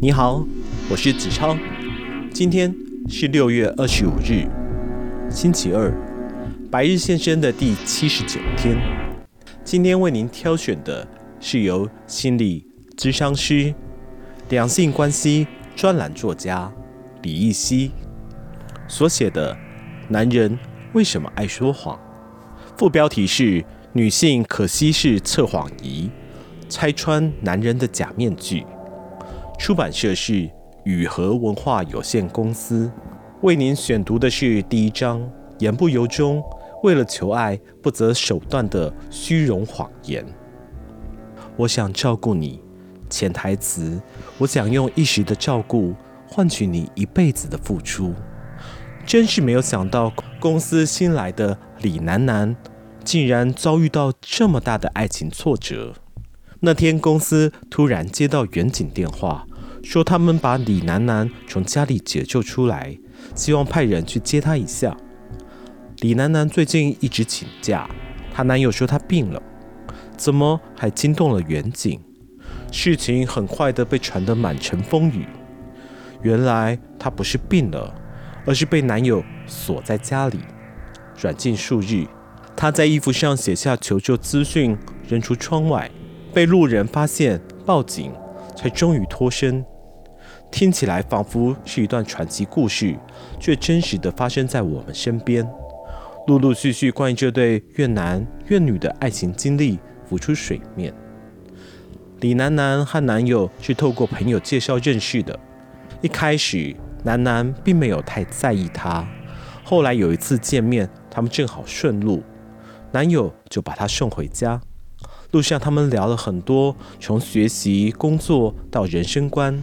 你好，我是子超。今天是六月二十五日，星期二，白日现身的第七十九天。今天为您挑选的是由心理咨商师、两性关系专栏作家李益希所写的《男人为什么爱说谎》，副标题是“女性可惜是测谎仪，拆穿男人的假面具”。出版社是雨禾文化有限公司。为您选读的是第一章：言不由衷，为了求爱不择手段的虚荣谎言。我想照顾你，潜台词：我想用一时的照顾换取你一辈子的付出。真是没有想到，公司新来的李楠楠竟然遭遇到这么大的爱情挫折。那天，公司突然接到员警电话，说他们把李楠楠从家里解救出来，希望派人去接她一下。李楠楠最近一直请假，她男友说她病了，怎么还惊动了远警？事情很快的被传得满城风雨。原来她不是病了，而是被男友锁在家里，软禁数日。她在衣服上写下求救资讯，扔出窗外。被路人发现，报警，才终于脱身。听起来仿佛是一段传奇故事，却真实的发生在我们身边。陆陆续续关于这对怨男怨女的爱情经历浮出水面。李楠楠和男友是透过朋友介绍认识的，一开始楠楠并没有太在意他。后来有一次见面，他们正好顺路，男友就把她送回家。路上，他们聊了很多，从学习、工作到人生观。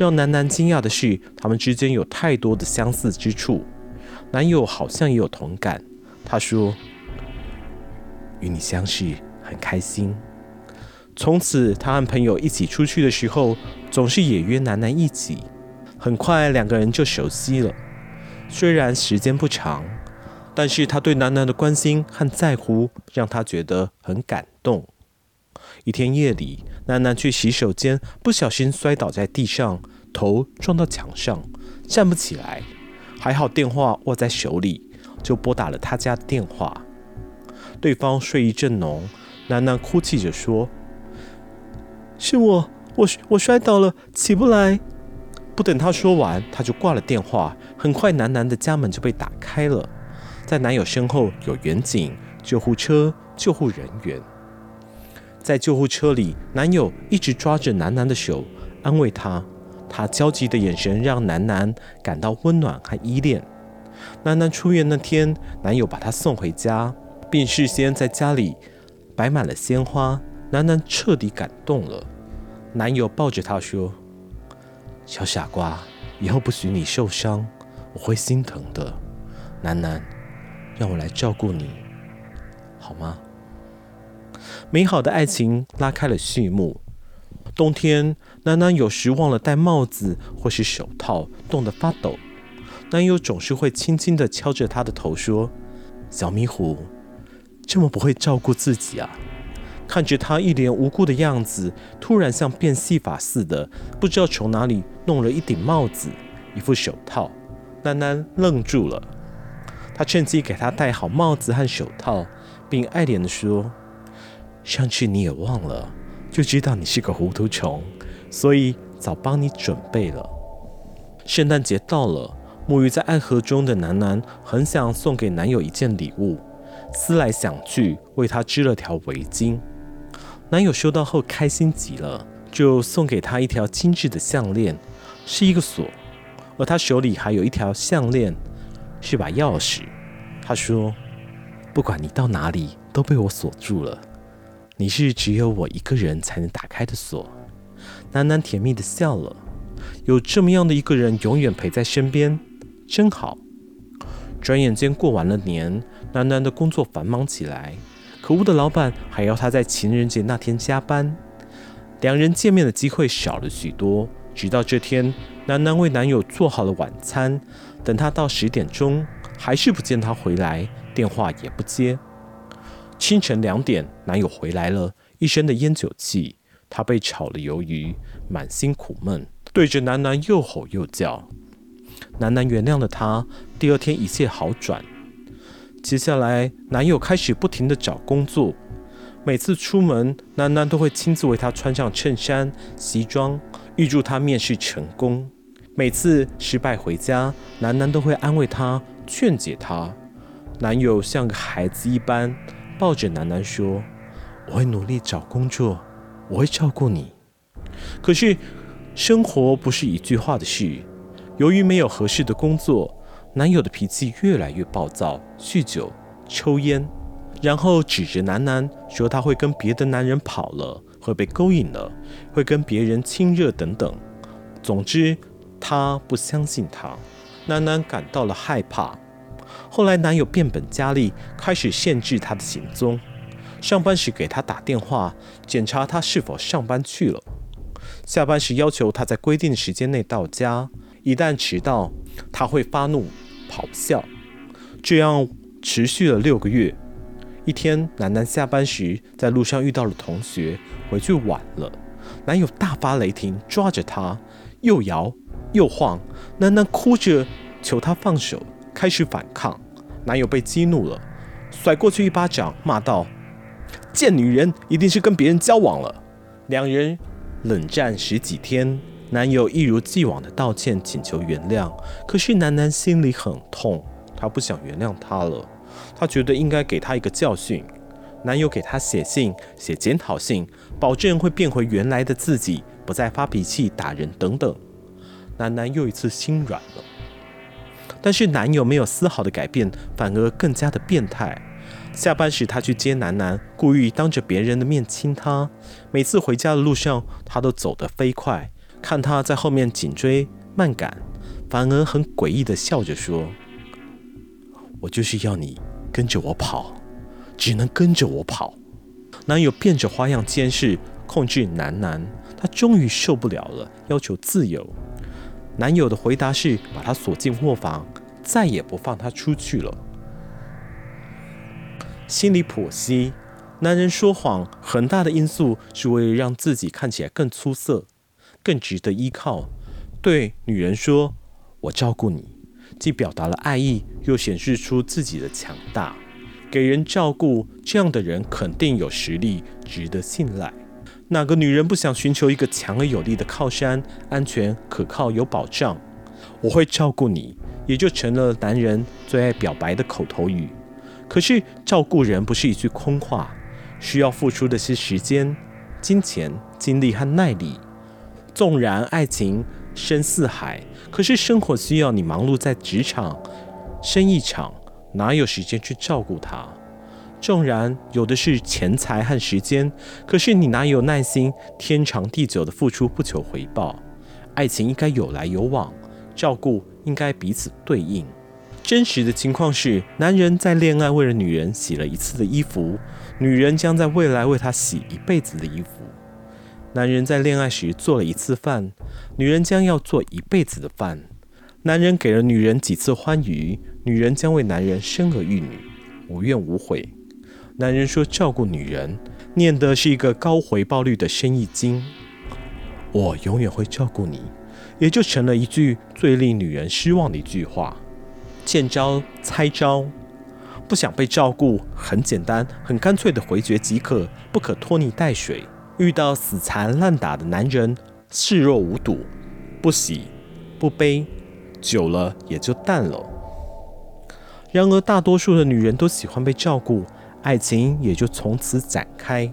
让楠楠惊讶的是，他们之间有太多的相似之处。男友好像也有同感。他说：“与你相识很开心。”从此，他和朋友一起出去的时候，总是也约楠楠一起。很快，两个人就熟悉了。虽然时间不长，但是他对楠楠的关心和在乎，让他觉得很感动。一天夜里，楠楠去洗手间，不小心摔倒在地上，头撞到墙上，站不起来。还好电话握在手里，就拨打了他家电话。对方睡意正浓，楠楠哭泣着说：“是我，我我摔倒了，起不来。”不等他说完，他就挂了电话。很快，楠楠的家门就被打开了，在男友身后有员警、救护车、救护人员。在救护车里，男友一直抓着楠楠的手，安慰她。他焦急的眼神让楠楠感到温暖和依恋。楠楠出院那天，男友把她送回家，并事先在家里摆满了鲜花。楠楠彻底感动了。男友抱着她说：“小傻瓜，以后不许你受伤，我会心疼的。楠楠，让我来照顾你，好吗？”美好的爱情拉开了序幕。冬天，楠楠有时忘了戴帽子或是手套，冻得发抖。男友总是会轻轻地敲着她的头，说：“小迷糊，这么不会照顾自己啊！”看着她一脸无辜的样子，突然像变戏法似的，不知道从哪里弄了一顶帽子、一副手套。楠楠愣住了。他趁机给她戴好帽子和手套，并爱怜地说。上次你也忘了，就知道你是个糊涂虫，所以早帮你准备了。圣诞节到了，沐浴在爱河中的楠楠很想送给男友一件礼物，思来想去，为他织了条围巾。男友收到后开心极了，就送给他一条精致的项链，是一个锁，而他手里还有一条项链，是把钥匙。他说：“不管你到哪里，都被我锁住了。”你是只有我一个人才能打开的锁。楠楠甜蜜地笑了，有这么样的一个人永远陪在身边，真好。转眼间过完了年，楠楠的工作繁忙起来，可恶的老板还要她在情人节那天加班，两人见面的机会少了许多。直到这天，楠楠为男友做好了晚餐，等他到十点钟，还是不见他回来，电话也不接。清晨两点，男友回来了，一身的烟酒气。他被炒了鱿鱼，满心苦闷，对着楠楠又吼又叫。楠楠原谅了他，第二天一切好转。接下来，男友开始不停地找工作，每次出门，楠楠都会亲自为他穿上衬衫、西装，预祝他面试成功。每次失败回家，楠楠都会安慰他、劝解他。男友像个孩子一般，抱着楠楠说：“我会努力找工作，我会照顾你。”可是，生活不是一句话的事。由于没有合适的工作，男友的脾气越来越暴躁，酗酒、抽烟，然后指着楠楠说他会跟别的男人跑了，会被勾引了，会跟别人亲热等等。总之，他不相信他。楠楠感到了害怕。后来，男友变本加厉，开始限制她的行踪，上班时给她打电话，检查她是否上班去了；下班时要求她在规定的时间内到家。一旦迟到，他会发怒、咆哮。这样持续了六个月。一天，楠楠下班时在路上遇到了同学，回去晚了。男友大发雷霆，抓着她又摇又晃。楠楠哭着求他放手，开始反抗。男友被激怒了，甩过去一巴掌，骂道：“贱女人，一定是跟别人交往了。”两人冷战十几天。男友一如既往的道歉，请求原谅，可是楠楠心里很痛，她不想原谅他了，她觉得应该给他一个教训。男友给她写信，写检讨信，保证会变回原来的自己，不再发脾气、打人等等。楠楠又一次心软了，但是男友没有丝毫的改变，反而更加的变态。下班时，他去接楠楠，故意当着别人的面亲她。每次回家的路上，他都走得飞快。看他在后面紧追慢赶，反而很诡异的笑着说：“我就是要你跟着我跑，只能跟着我跑。”男友变着花样监视控制楠楠，她终于受不了了，要求自由。男友的回答是把她锁进卧房，再也不放她出去了。心里剖析，男人说谎很大的因素是为了让自己看起来更出色。更值得依靠。对女人说：“我照顾你”，既表达了爱意，又显示出自己的强大。给人照顾，这样的人肯定有实力，值得信赖。哪个女人不想寻求一个强而有力的靠山，安全、可靠、有保障？我会照顾你，也就成了男人最爱表白的口头语。可是，照顾人不是一句空话，需要付出的是时间、金钱、精力和耐力。纵然爱情深似海，可是生活需要你忙碌在职场、生意场，哪有时间去照顾他？纵然有的是钱财和时间，可是你哪有耐心天长地久的付出不求回报？爱情应该有来有往，照顾应该彼此对应。真实的情况是，男人在恋爱为了女人洗了一次的衣服，女人将在未来为他洗一辈子的衣服。男人在恋爱时做了一次饭，女人将要做一辈子的饭。男人给了女人几次欢愉，女人将为男人生儿育女，无怨无悔。男人说照顾女人，念的是一个高回报率的生意经。我永远会照顾你，也就成了一句最令女人失望的一句话。见招拆招，不想被照顾，很简单，很干脆的回绝即可，不可拖泥带水。遇到死缠烂打的男人，视若无睹，不喜不悲，久了也就淡了。然而，大多数的女人都喜欢被照顾，爱情也就从此展开。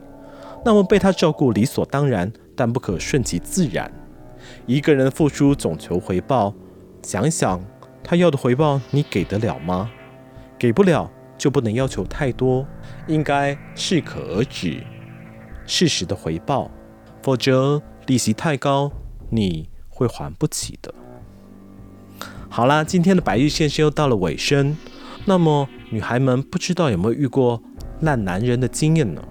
那么，被他照顾理所当然，但不可顺其自然。一个人的付出总求回报，想想，他要的回报你给得了吗？给不了，就不能要求太多，应该适可而止。适时的回报，否则利息太高，你会还不起的。好啦，今天的白日线又到了尾声。那么，女孩们不知道有没有遇过烂男人的经验呢？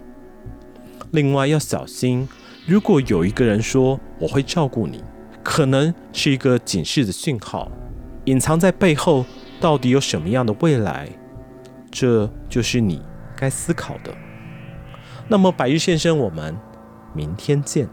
另外要小心，如果有一个人说我会照顾你，可能是一个警示的讯号。隐藏在背后到底有什么样的未来？这就是你该思考的。那么，白日先生，我们明天见。